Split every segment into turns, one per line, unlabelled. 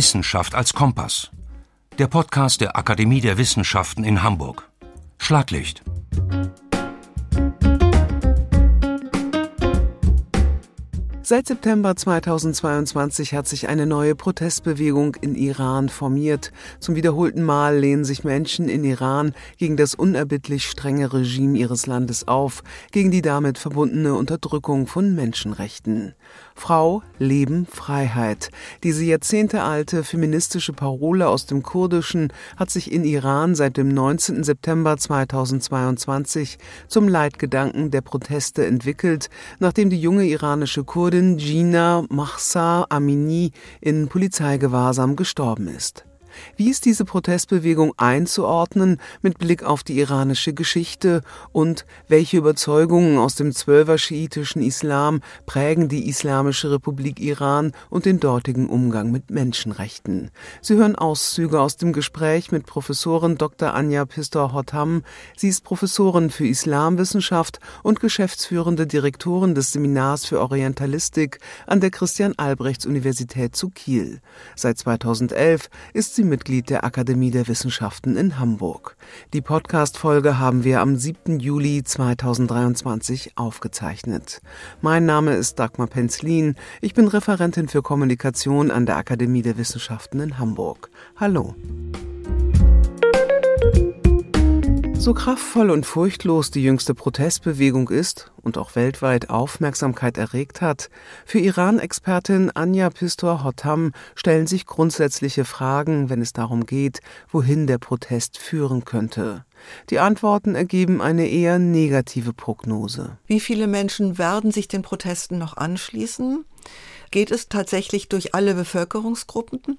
Wissenschaft als Kompass. Der Podcast der Akademie der Wissenschaften in Hamburg. Schlaglicht.
Seit September 2022 hat sich eine neue Protestbewegung in Iran formiert. Zum wiederholten Mal lehnen sich Menschen in Iran gegen das unerbittlich strenge Regime ihres Landes auf, gegen die damit verbundene Unterdrückung von Menschenrechten. Frau, Leben, Freiheit. Diese jahrzehntealte feministische Parole aus dem Kurdischen hat sich in Iran seit dem 19. September 2022 zum Leitgedanken der Proteste entwickelt, nachdem die junge iranische Kurdin Gina Mahsa Amini in Polizeigewahrsam gestorben ist. Wie ist diese Protestbewegung einzuordnen mit Blick auf die iranische Geschichte und welche Überzeugungen aus dem zwölfer schiitischen Islam prägen die Islamische Republik Iran und den dortigen Umgang mit Menschenrechten? Sie hören Auszüge aus dem Gespräch mit Professorin Dr. Anja Pistor-Hotham. Sie ist Professorin für Islamwissenschaft und geschäftsführende Direktorin des Seminars für Orientalistik an der Christian-Albrechts-Universität zu Kiel. Seit 2011 ist sie Mitglied der Akademie der Wissenschaften in Hamburg. Die Podcast-Folge haben wir am 7. Juli 2023 aufgezeichnet. Mein Name ist Dagmar Penzlin. Ich bin Referentin für Kommunikation an der Akademie der Wissenschaften in Hamburg. Hallo. So kraftvoll und furchtlos die jüngste Protestbewegung ist und auch weltweit Aufmerksamkeit erregt hat, für Iran-Expertin Anja Pistor-Hotham stellen sich grundsätzliche Fragen, wenn es darum geht, wohin der Protest führen könnte. Die Antworten ergeben eine eher negative Prognose.
Wie viele Menschen werden sich den Protesten noch anschließen? Geht es tatsächlich durch alle Bevölkerungsgruppen?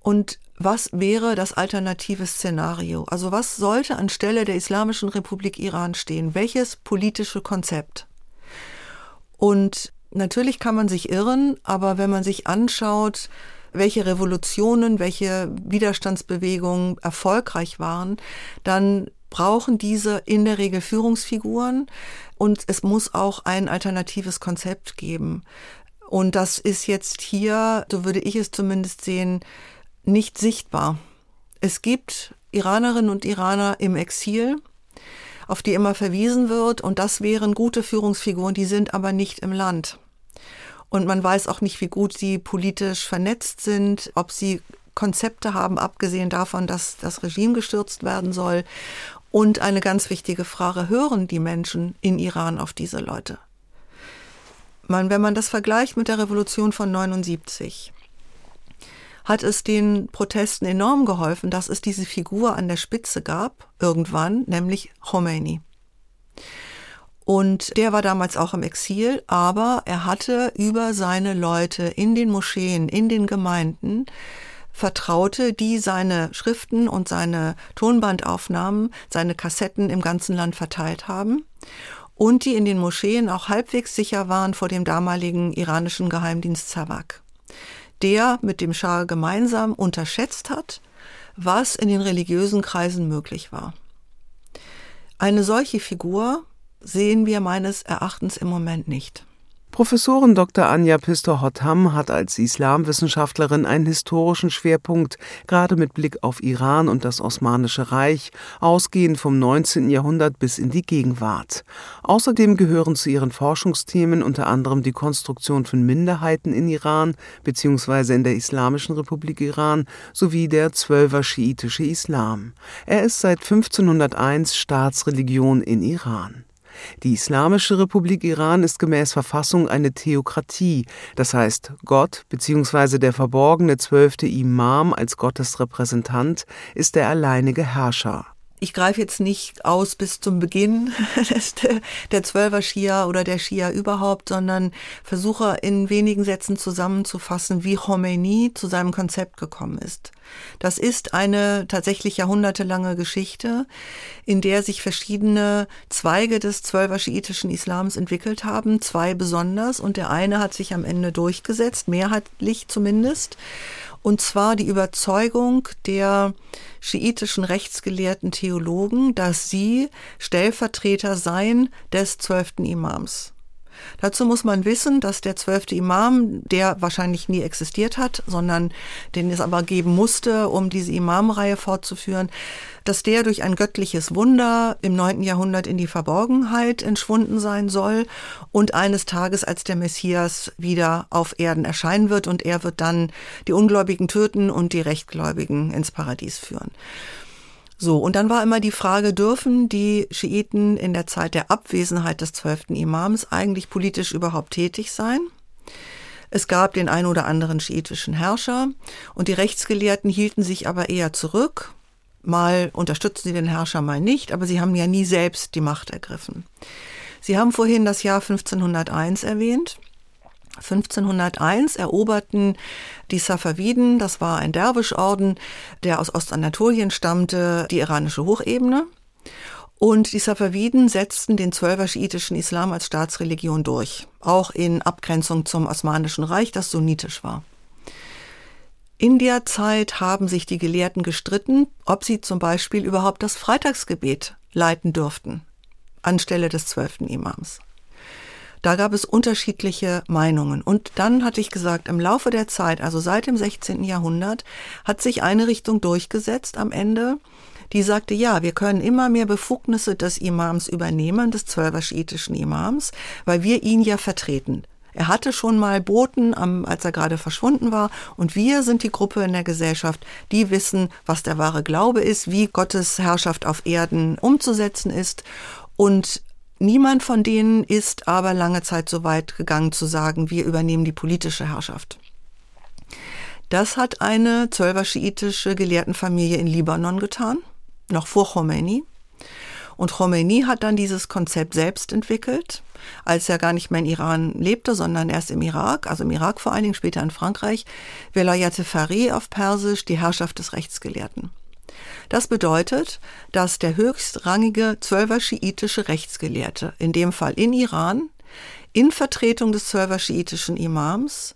Und was wäre das alternative Szenario? Also was sollte anstelle der Islamischen Republik Iran stehen? Welches politische Konzept? Und natürlich kann man sich irren, aber wenn man sich anschaut, welche Revolutionen, welche Widerstandsbewegungen erfolgreich waren, dann brauchen diese in der Regel Führungsfiguren und es muss auch ein alternatives Konzept geben. Und das ist jetzt hier, so würde ich es zumindest sehen, nicht sichtbar. Es gibt Iranerinnen und Iraner im Exil, auf die immer verwiesen wird, und das wären gute Führungsfiguren, die sind aber nicht im Land. Und man weiß auch nicht, wie gut sie politisch vernetzt sind, ob sie Konzepte haben, abgesehen davon, dass das Regime gestürzt werden soll. Und eine ganz wichtige Frage, hören die Menschen in Iran auf diese Leute? Man, wenn man das vergleicht mit der Revolution von 79, hat es den Protesten enorm geholfen, dass es diese Figur an der Spitze gab, irgendwann, nämlich Khomeini. Und der war damals auch im Exil, aber er hatte über seine Leute in den Moscheen, in den Gemeinden, Vertraute, die seine Schriften und seine Tonbandaufnahmen, seine Kassetten im ganzen Land verteilt haben und die in den Moscheen auch halbwegs sicher waren vor dem damaligen iranischen Geheimdienst Zawak der mit dem Schah gemeinsam unterschätzt hat, was in den religiösen Kreisen möglich war. Eine solche Figur sehen wir meines Erachtens im Moment nicht.
Professorin Dr. Anja Pistor-Hotham hat als Islamwissenschaftlerin einen historischen Schwerpunkt, gerade mit Blick auf Iran und das Osmanische Reich, ausgehend vom 19. Jahrhundert bis in die Gegenwart. Außerdem gehören zu ihren Forschungsthemen unter anderem die Konstruktion von Minderheiten in Iran bzw. in der Islamischen Republik Iran sowie der zwölfer schiitische Islam. Er ist seit 1501 Staatsreligion in Iran. Die Islamische Republik Iran ist gemäß Verfassung eine Theokratie, das heißt Gott bzw. der verborgene zwölfte Imam als Gottes Repräsentant ist der alleinige Herrscher
ich greife jetzt nicht aus bis zum Beginn der Zwölfer Schia oder der Schia überhaupt, sondern versuche in wenigen Sätzen zusammenzufassen, wie Khomeini zu seinem Konzept gekommen ist. Das ist eine tatsächlich jahrhundertelange Geschichte, in der sich verschiedene Zweige des zwölfer schiitischen Islams entwickelt haben, zwei besonders, und der eine hat sich am Ende durchgesetzt, mehrheitlich zumindest und zwar die Überzeugung der schiitischen rechtsgelehrten Theologen, dass sie Stellvertreter seien des zwölften Imams. Dazu muss man wissen, dass der zwölfte Imam, der wahrscheinlich nie existiert hat, sondern den es aber geben musste, um diese Imamreihe fortzuführen, dass der durch ein göttliches Wunder im neunten Jahrhundert in die Verborgenheit entschwunden sein soll und eines Tages als der Messias wieder auf Erden erscheinen wird und er wird dann die Ungläubigen töten und die Rechtgläubigen ins Paradies führen. So, und dann war immer die Frage, dürfen die Schiiten in der Zeit der Abwesenheit des zwölften Imams eigentlich politisch überhaupt tätig sein? Es gab den ein oder anderen schiitischen Herrscher und die Rechtsgelehrten hielten sich aber eher zurück. Mal unterstützten sie den Herrscher, mal nicht, aber sie haben ja nie selbst die Macht ergriffen. Sie haben vorhin das Jahr 1501 erwähnt. 1501 eroberten die Safaviden, das war ein Derwischorden, der aus Ostanatolien stammte, die iranische Hochebene. Und die Safaviden setzten den zwölfer schiitischen Islam als Staatsreligion durch, auch in Abgrenzung zum Osmanischen Reich, das sunnitisch war. In der Zeit haben sich die Gelehrten gestritten, ob sie zum Beispiel überhaupt das Freitagsgebet leiten dürften, anstelle des zwölften Imams. Da gab es unterschiedliche Meinungen. Und dann hatte ich gesagt, im Laufe der Zeit, also seit dem 16. Jahrhundert, hat sich eine Richtung durchgesetzt am Ende, die sagte, ja, wir können immer mehr Befugnisse des Imams übernehmen, des zwölfer schiitischen Imams, weil wir ihn ja vertreten. Er hatte schon mal Boten, als er gerade verschwunden war. Und wir sind die Gruppe in der Gesellschaft, die wissen, was der wahre Glaube ist, wie Gottes Herrschaft auf Erden umzusetzen ist. Und Niemand von denen ist aber lange Zeit so weit gegangen zu sagen, wir übernehmen die politische Herrschaft. Das hat eine zwölfer-schiitische Gelehrtenfamilie in Libanon getan, noch vor Khomeini. Und Khomeini hat dann dieses Konzept selbst entwickelt, als er gar nicht mehr in Iran lebte, sondern erst im Irak, also im Irak vor allen Dingen, später in Frankreich, Velayat Fari auf Persisch, die Herrschaft des Rechtsgelehrten. Das bedeutet, dass der höchstrangige zwölfer schiitische Rechtsgelehrte, in dem Fall in Iran, in Vertretung des zwölfer schiitischen Imams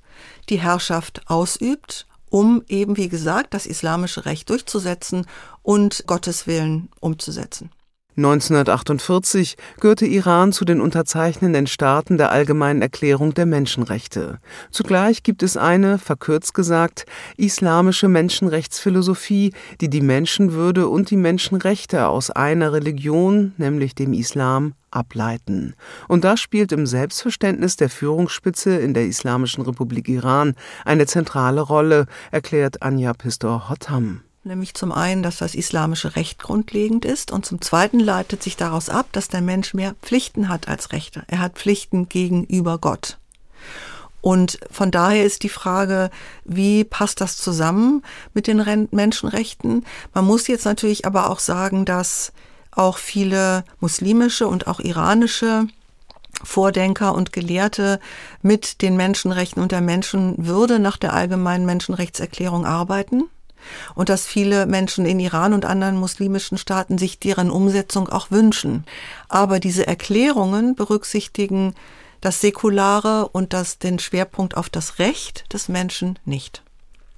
die Herrschaft ausübt, um eben, wie gesagt, das islamische Recht durchzusetzen und Gottes Willen umzusetzen.
1948 gehörte Iran zu den unterzeichnenden Staaten der Allgemeinen Erklärung der Menschenrechte. Zugleich gibt es eine, verkürzt gesagt, islamische Menschenrechtsphilosophie, die die Menschenwürde und die Menschenrechte aus einer Religion, nämlich dem Islam, ableiten. Und das spielt im Selbstverständnis der Führungsspitze in der Islamischen Republik Iran eine zentrale Rolle, erklärt Anja Pistor-Hottam
nämlich zum einen, dass das islamische Recht grundlegend ist und zum zweiten leitet sich daraus ab, dass der Mensch mehr Pflichten hat als Rechte. Er hat Pflichten gegenüber Gott. Und von daher ist die Frage, wie passt das zusammen mit den Menschenrechten? Man muss jetzt natürlich aber auch sagen, dass auch viele muslimische und auch iranische Vordenker und Gelehrte mit den Menschenrechten und der Menschenwürde nach der allgemeinen Menschenrechtserklärung arbeiten und dass viele Menschen in Iran und anderen muslimischen Staaten sich deren Umsetzung auch wünschen. Aber diese Erklärungen berücksichtigen das Säkulare und das, den Schwerpunkt auf das Recht des Menschen nicht.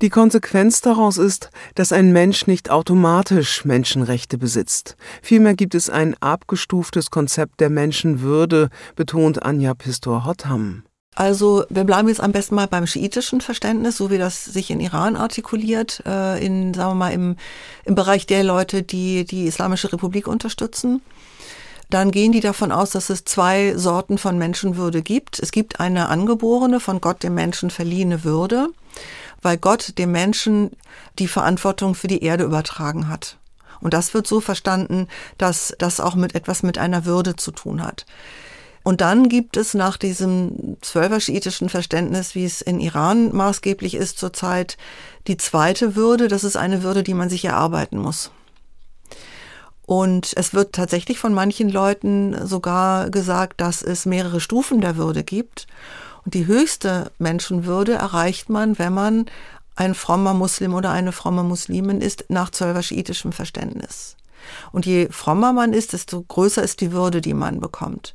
Die Konsequenz daraus ist, dass ein Mensch nicht automatisch Menschenrechte besitzt. Vielmehr gibt es ein abgestuftes Konzept der Menschenwürde, betont Anja Pistor-Hottam.
Also wir bleiben jetzt am besten mal beim schiitischen Verständnis, so wie das sich in Iran artikuliert, äh, in, sagen wir mal, im, im Bereich der Leute, die die Islamische Republik unterstützen. Dann gehen die davon aus, dass es zwei Sorten von Menschenwürde gibt. Es gibt eine angeborene, von Gott dem Menschen verliehene Würde, weil Gott dem Menschen die Verantwortung für die Erde übertragen hat. Und das wird so verstanden, dass das auch mit etwas mit einer Würde zu tun hat. Und dann gibt es nach diesem zwölfer-schiitischen Verständnis, wie es in Iran maßgeblich ist zurzeit, die zweite Würde. Das ist eine Würde, die man sich erarbeiten muss. Und es wird tatsächlich von manchen Leuten sogar gesagt, dass es mehrere Stufen der Würde gibt. Und die höchste Menschenwürde erreicht man, wenn man ein frommer Muslim oder eine fromme Muslimin ist, nach zwölfer-schiitischem Verständnis. Und je frommer man ist, desto größer ist die Würde, die man bekommt.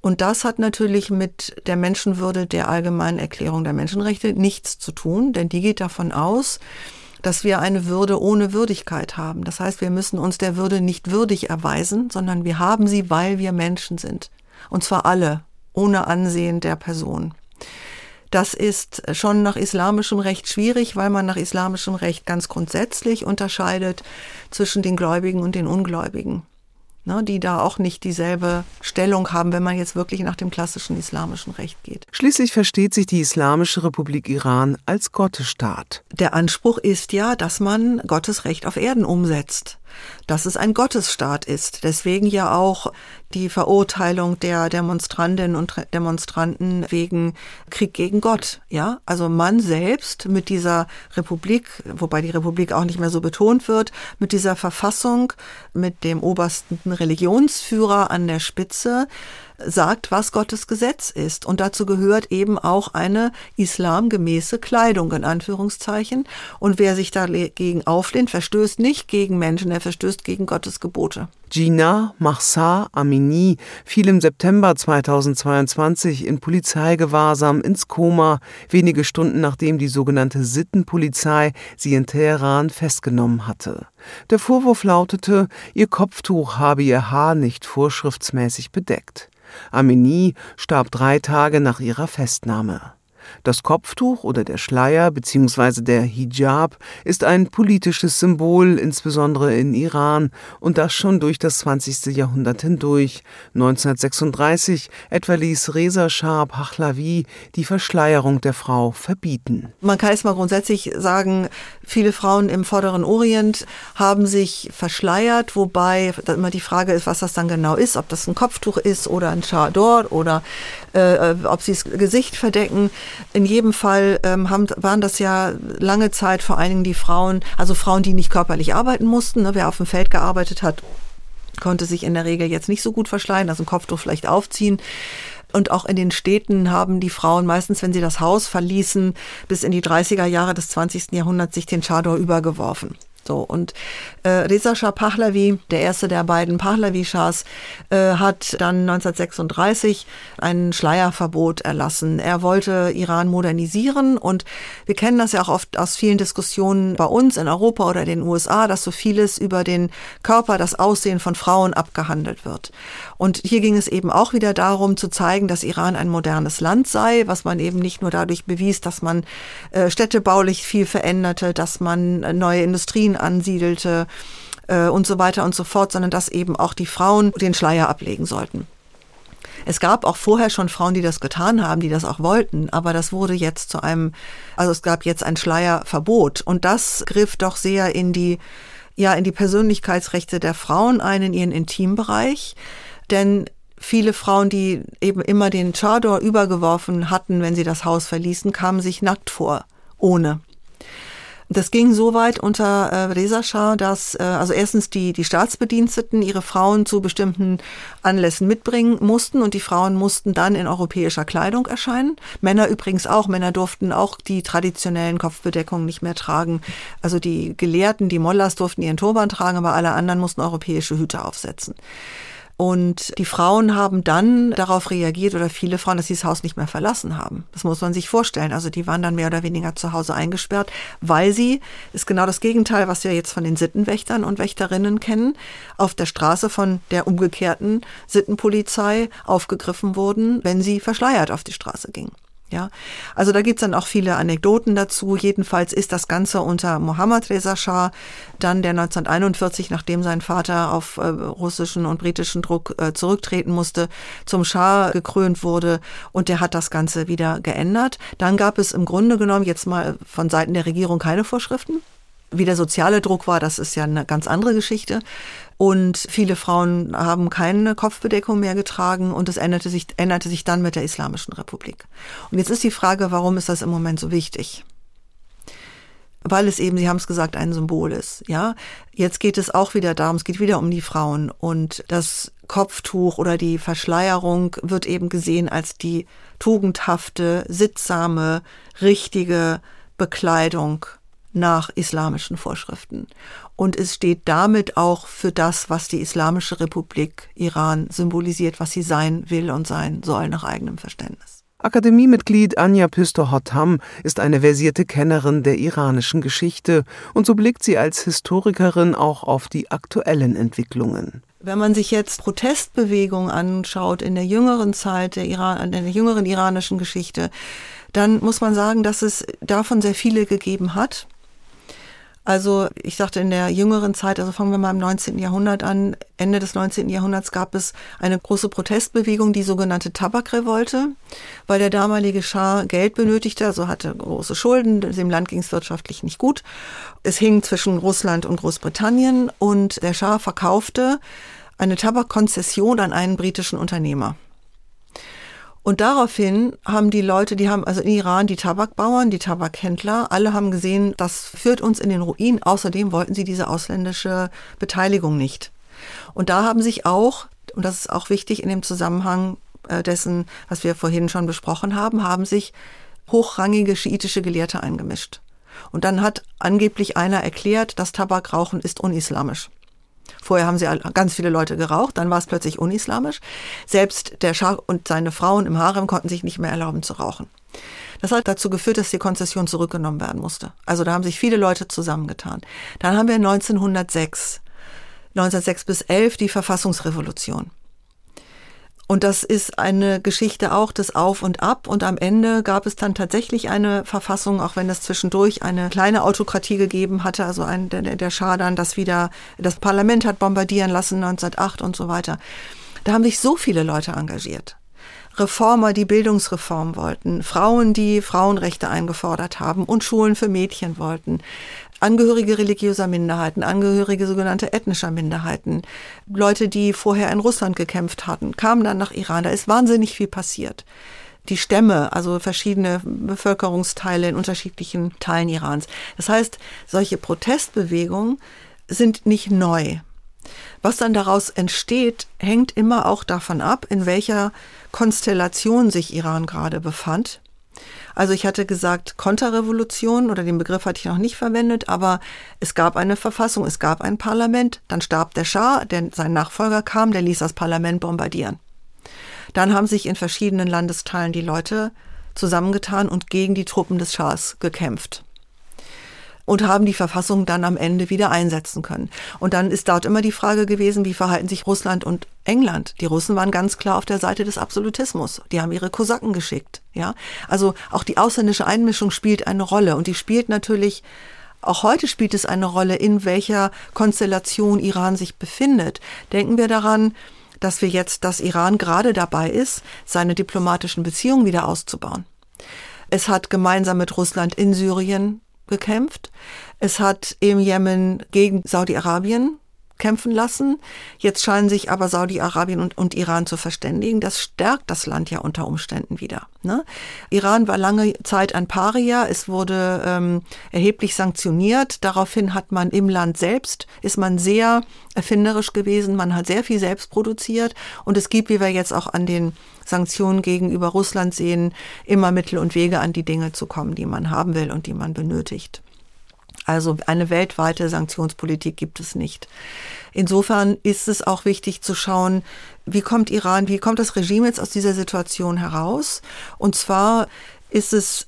Und das hat natürlich mit der Menschenwürde der allgemeinen Erklärung der Menschenrechte nichts zu tun, denn die geht davon aus, dass wir eine Würde ohne Würdigkeit haben. Das heißt, wir müssen uns der Würde nicht würdig erweisen, sondern wir haben sie, weil wir Menschen sind. Und zwar alle. ohne Ansehen der Person. Das ist schon nach islamischem Recht schwierig, weil man nach islamischem Recht ganz grundsätzlich unterscheidet zwischen den Gläubigen und den Ungläubigen ne, die da auch nicht dieselbe Stellung haben, wenn man jetzt wirklich nach dem klassischen islamischen Recht geht.
Schließlich versteht sich die Islamische Republik Iran als Gottesstaat.
Der Anspruch ist ja, dass man Gottes Recht auf Erden umsetzt dass es ein Gottesstaat ist. Deswegen ja auch die Verurteilung der Demonstrantinnen und Demonstranten wegen Krieg gegen Gott. Ja, also man selbst mit dieser Republik, wobei die Republik auch nicht mehr so betont wird, mit dieser Verfassung, mit dem obersten Religionsführer an der Spitze, sagt, was Gottes Gesetz ist. Und dazu gehört eben auch eine islamgemäße Kleidung, in Anführungszeichen. Und wer sich dagegen auflehnt, verstößt nicht gegen Menschen, er verstößt gegen Gottes Gebote.
Gina Mahsa Amini fiel im September 2022 in Polizeigewahrsam ins Koma, wenige Stunden nachdem die sogenannte Sittenpolizei sie in Teheran festgenommen hatte. Der Vorwurf lautete, ihr Kopftuch habe ihr Haar nicht vorschriftsmäßig bedeckt. Amini starb drei Tage nach ihrer Festnahme. Das Kopftuch oder der Schleier bzw. der Hijab ist ein politisches Symbol, insbesondere in Iran, und das schon durch das 20. Jahrhundert hindurch. 1936 etwa ließ Reza Shah Pahlavi die Verschleierung der Frau verbieten.
Man kann es mal grundsätzlich sagen, viele Frauen im Vorderen Orient haben sich verschleiert, wobei immer die Frage ist, was das dann genau ist, ob das ein Kopftuch ist oder ein Chador oder äh, ob sie das Gesicht verdecken. In jedem Fall ähm, haben, waren das ja lange Zeit vor allen Dingen die Frauen, also Frauen, die nicht körperlich arbeiten mussten. Ne? Wer auf dem Feld gearbeitet hat, konnte sich in der Regel jetzt nicht so gut verschleiern, also ein Kopftuch vielleicht aufziehen. Und auch in den Städten haben die Frauen meistens, wenn sie das Haus verließen, bis in die 30er Jahre des 20. Jahrhunderts sich den Chador übergeworfen. So, und äh, Reza Shah Pahlavi, der erste der beiden Pahlavi-Schahs, äh, hat dann 1936 ein Schleierverbot erlassen. Er wollte Iran modernisieren und wir kennen das ja auch oft aus vielen Diskussionen bei uns in Europa oder den USA, dass so vieles über den Körper, das Aussehen von Frauen abgehandelt wird. Und hier ging es eben auch wieder darum zu zeigen, dass Iran ein modernes Land sei, was man eben nicht nur dadurch bewies, dass man äh, städtebaulich viel veränderte, dass man äh, neue Industrien ansiedelte äh, und so weiter und so fort, sondern dass eben auch die Frauen den Schleier ablegen sollten. Es gab auch vorher schon Frauen, die das getan haben, die das auch wollten, aber das wurde jetzt zu einem, also es gab jetzt ein Schleierverbot und das griff doch sehr in die, ja, in die Persönlichkeitsrechte der Frauen ein, in ihren Intimbereich, denn viele Frauen, die eben immer den Chador übergeworfen hatten, wenn sie das Haus verließen, kamen sich nackt vor, ohne. Das ging so weit unter äh, Reza Shah, dass äh, also erstens die, die Staatsbediensteten ihre Frauen zu bestimmten Anlässen mitbringen mussten und die Frauen mussten dann in europäischer Kleidung erscheinen. Männer übrigens auch. Männer durften auch die traditionellen Kopfbedeckungen nicht mehr tragen. Also die Gelehrten, die Mollahs durften ihren Turban tragen, aber alle anderen mussten europäische Hüte aufsetzen. Und die Frauen haben dann darauf reagiert oder viele Frauen, dass sie das Haus nicht mehr verlassen haben. Das muss man sich vorstellen. Also die waren dann mehr oder weniger zu Hause eingesperrt, weil sie, ist genau das Gegenteil, was wir jetzt von den Sittenwächtern und Wächterinnen kennen, auf der Straße von der umgekehrten Sittenpolizei aufgegriffen wurden, wenn sie verschleiert auf die Straße gingen. Ja, also da gibt's dann auch viele Anekdoten dazu. Jedenfalls ist das Ganze unter Mohammad Reza Shah, dann der 1941, nachdem sein Vater auf äh, russischen und britischen Druck äh, zurücktreten musste, zum Schah gekrönt wurde und der hat das Ganze wieder geändert. Dann gab es im Grunde genommen jetzt mal von Seiten der Regierung keine Vorschriften. Wie der soziale Druck war, das ist ja eine ganz andere Geschichte. Und viele Frauen haben keine Kopfbedeckung mehr getragen und es änderte sich, änderte sich dann mit der Islamischen Republik. Und jetzt ist die Frage, warum ist das im Moment so wichtig? Weil es eben, Sie haben es gesagt, ein Symbol ist. Ja, jetzt geht es auch wieder darum, es geht wieder um die Frauen und das Kopftuch oder die Verschleierung wird eben gesehen als die tugendhafte, sittsame, richtige Bekleidung nach islamischen Vorschriften und es steht damit auch für das, was die Islamische Republik Iran symbolisiert, was sie sein will und sein soll nach eigenem Verständnis.
Akademiemitglied Anja Püster-Hottam ist eine versierte Kennerin der iranischen Geschichte und so blickt sie als Historikerin auch auf die aktuellen Entwicklungen.
Wenn man sich jetzt Protestbewegungen anschaut in der jüngeren Zeit der, Iran, in der jüngeren iranischen Geschichte, dann muss man sagen, dass es davon sehr viele gegeben hat. Also ich sagte in der jüngeren Zeit, also fangen wir mal im 19. Jahrhundert an, Ende des 19. Jahrhunderts gab es eine große Protestbewegung, die sogenannte Tabakrevolte, weil der damalige Schah Geld benötigte, also hatte große Schulden, dem Land ging es wirtschaftlich nicht gut. Es hing zwischen Russland und Großbritannien und der Schah verkaufte eine Tabakkonzession an einen britischen Unternehmer. Und daraufhin haben die Leute, die haben, also in Iran, die Tabakbauern, die Tabakhändler, alle haben gesehen, das führt uns in den Ruin. Außerdem wollten sie diese ausländische Beteiligung nicht. Und da haben sich auch, und das ist auch wichtig in dem Zusammenhang äh, dessen, was wir vorhin schon besprochen haben, haben sich hochrangige schiitische Gelehrte eingemischt. Und dann hat angeblich einer erklärt, das Tabakrauchen ist unislamisch. Vorher haben sie ganz viele Leute geraucht, dann war es plötzlich unislamisch. Selbst der Schah und seine Frauen im Harem konnten sich nicht mehr erlauben zu rauchen. Das hat dazu geführt, dass die Konzession zurückgenommen werden musste. Also da haben sich viele Leute zusammengetan. Dann haben wir 1906, 1906 bis 11 die Verfassungsrevolution. Und das ist eine Geschichte auch des Auf und Ab. Und am Ende gab es dann tatsächlich eine Verfassung, auch wenn es zwischendurch eine kleine Autokratie gegeben hatte, also ein, der, der Schah dann das wieder, das Parlament hat bombardieren lassen 1908 und so weiter. Da haben sich so viele Leute engagiert. Reformer, die Bildungsreform wollten, Frauen, die Frauenrechte eingefordert haben und Schulen für Mädchen wollten, Angehörige religiöser Minderheiten, Angehörige sogenannter ethnischer Minderheiten, Leute, die vorher in Russland gekämpft hatten, kamen dann nach Iran. Da ist wahnsinnig viel passiert. Die Stämme, also verschiedene Bevölkerungsteile in unterschiedlichen Teilen Irans. Das heißt, solche Protestbewegungen sind nicht neu. Was dann daraus entsteht, hängt immer auch davon ab, in welcher Konstellation sich Iran gerade befand. Also ich hatte gesagt Konterrevolution oder den Begriff hatte ich noch nicht verwendet, aber es gab eine Verfassung, es gab ein Parlament, dann starb der Schah, denn sein Nachfolger kam, der ließ das Parlament bombardieren. Dann haben sich in verschiedenen Landesteilen die Leute zusammengetan und gegen die Truppen des Schahs gekämpft und haben die Verfassung dann am Ende wieder einsetzen können. Und dann ist dort immer die Frage gewesen, wie verhalten sich Russland und England? Die Russen waren ganz klar auf der Seite des Absolutismus. Die haben ihre Kosaken geschickt, ja. Also auch die ausländische Einmischung spielt eine Rolle und die spielt natürlich auch heute spielt es eine Rolle, in welcher Konstellation Iran sich befindet. Denken wir daran, dass wir jetzt, dass Iran gerade dabei ist, seine diplomatischen Beziehungen wieder auszubauen. Es hat gemeinsam mit Russland in Syrien gekämpft. Es hat im Jemen gegen Saudi-Arabien kämpfen lassen. Jetzt scheinen sich aber Saudi-Arabien und, und, Iran zu verständigen. Das stärkt das Land ja unter Umständen wieder. Ne? Iran war lange Zeit ein Paria. Es wurde ähm, erheblich sanktioniert. Daraufhin hat man im Land selbst, ist man sehr erfinderisch gewesen. Man hat sehr viel selbst produziert. Und es gibt, wie wir jetzt auch an den Sanktionen gegenüber Russland sehen, immer Mittel und Wege an die Dinge zu kommen, die man haben will und die man benötigt. Also eine weltweite Sanktionspolitik gibt es nicht. Insofern ist es auch wichtig zu schauen, wie kommt Iran, wie kommt das Regime jetzt aus dieser Situation heraus? Und zwar ist es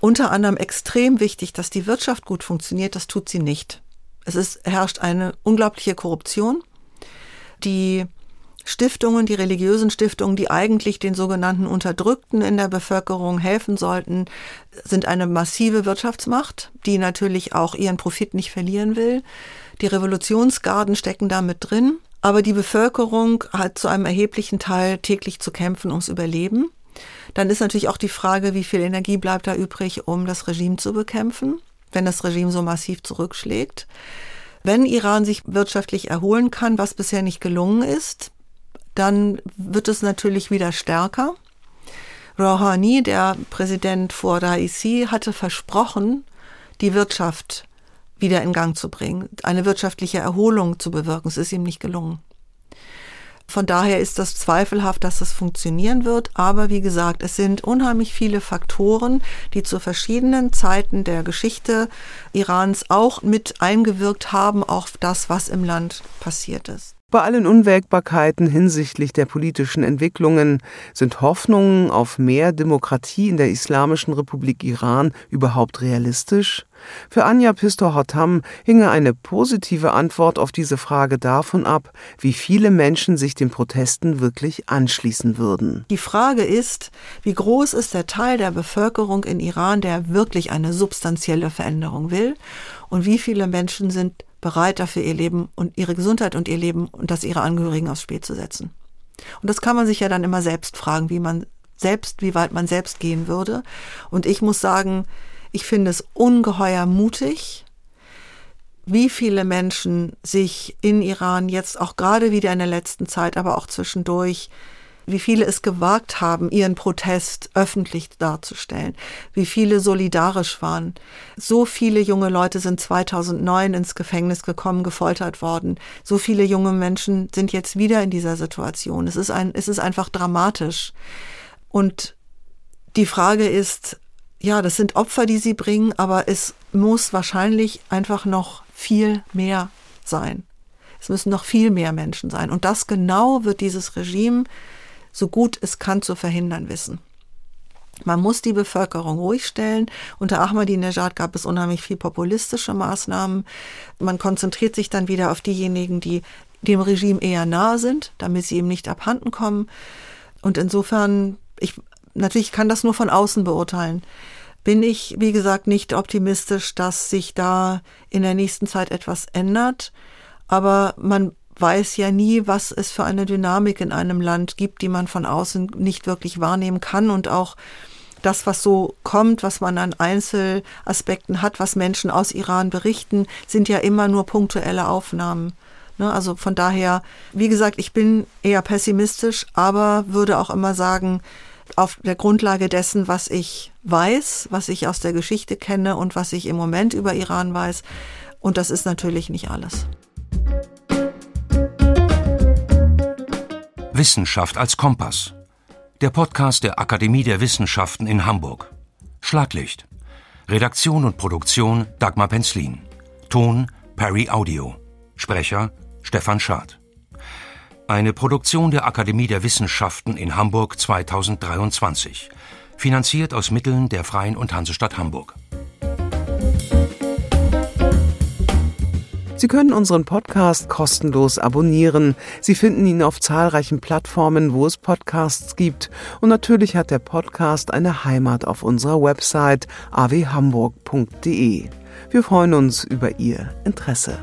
unter anderem extrem wichtig, dass die Wirtschaft gut funktioniert. Das tut sie nicht. Es ist, herrscht eine unglaubliche Korruption. Die Stiftungen, die religiösen Stiftungen, die eigentlich den sogenannten Unterdrückten in der Bevölkerung helfen sollten, sind eine massive Wirtschaftsmacht, die natürlich auch ihren Profit nicht verlieren will. Die Revolutionsgarden stecken da mit drin, aber die Bevölkerung hat zu einem erheblichen Teil täglich zu kämpfen ums Überleben. Dann ist natürlich auch die Frage, wie viel Energie bleibt da übrig, um das Regime zu bekämpfen, wenn das Regime so massiv zurückschlägt. Wenn Iran sich wirtschaftlich erholen kann, was bisher nicht gelungen ist, dann wird es natürlich wieder stärker. Rouhani, der Präsident vor Raisi, hatte versprochen, die Wirtschaft wieder in Gang zu bringen, eine wirtschaftliche Erholung zu bewirken. Es ist ihm nicht gelungen. Von daher ist das zweifelhaft, dass das funktionieren wird. Aber wie gesagt, es sind unheimlich viele Faktoren, die zu verschiedenen Zeiten der Geschichte Irans auch mit eingewirkt haben auf das, was im Land passiert ist.
Bei allen Unwägbarkeiten hinsichtlich der politischen Entwicklungen sind Hoffnungen auf mehr Demokratie in der Islamischen Republik Iran überhaupt realistisch? Für Anja Pistor-Hottam hinge eine positive Antwort auf diese Frage davon ab, wie viele Menschen sich den Protesten wirklich anschließen würden.
Die Frage ist, wie groß ist der Teil der Bevölkerung in Iran, der wirklich eine substanzielle Veränderung will und wie viele Menschen sind bereit dafür ihr Leben und ihre Gesundheit und ihr Leben und das ihrer Angehörigen aufs Spiel zu setzen. Und das kann man sich ja dann immer selbst fragen, wie man selbst, wie weit man selbst gehen würde. Und ich muss sagen, ich finde es ungeheuer mutig, wie viele Menschen sich in Iran jetzt auch gerade wieder in der letzten Zeit, aber auch zwischendurch wie viele es gewagt haben, ihren Protest öffentlich darzustellen, wie viele solidarisch waren. So viele junge Leute sind 2009 ins Gefängnis gekommen, gefoltert worden. So viele junge Menschen sind jetzt wieder in dieser Situation. Es ist ein, es ist einfach dramatisch. Und die Frage ist, ja, das sind Opfer, die sie bringen, aber es muss wahrscheinlich einfach noch viel mehr sein. Es müssen noch viel mehr Menschen sein. Und das genau wird dieses Regime so gut es kann zu verhindern wissen. Man muss die Bevölkerung ruhig stellen. Unter Ahmadinejad gab es unheimlich viel populistische Maßnahmen. Man konzentriert sich dann wieder auf diejenigen, die dem Regime eher nahe sind, damit sie ihm nicht abhanden kommen. Und insofern, ich, natürlich kann das nur von außen beurteilen. Bin ich, wie gesagt, nicht optimistisch, dass sich da in der nächsten Zeit etwas ändert. Aber man weiß ja nie, was es für eine Dynamik in einem Land gibt, die man von außen nicht wirklich wahrnehmen kann und auch das, was so kommt, was man an Einzelaspekten hat, was Menschen aus Iran berichten, sind ja immer nur punktuelle Aufnahmen. Ne, also von daher, wie gesagt, ich bin eher pessimistisch, aber würde auch immer sagen, auf der Grundlage dessen, was ich weiß, was ich aus der Geschichte kenne und was ich im Moment über Iran weiß. Und das ist natürlich nicht alles.
Wissenschaft als Kompass. Der Podcast der Akademie der Wissenschaften in Hamburg. Schlaglicht. Redaktion und Produktion Dagmar Penzlin. Ton Perry Audio. Sprecher Stefan Schad. Eine Produktion der Akademie der Wissenschaften in Hamburg 2023. Finanziert aus Mitteln der Freien und Hansestadt Hamburg.
Sie können unseren Podcast kostenlos abonnieren. Sie finden ihn auf zahlreichen Plattformen, wo es Podcasts gibt. Und natürlich hat der Podcast eine Heimat auf unserer Website awhamburg.de. Wir freuen uns über Ihr Interesse.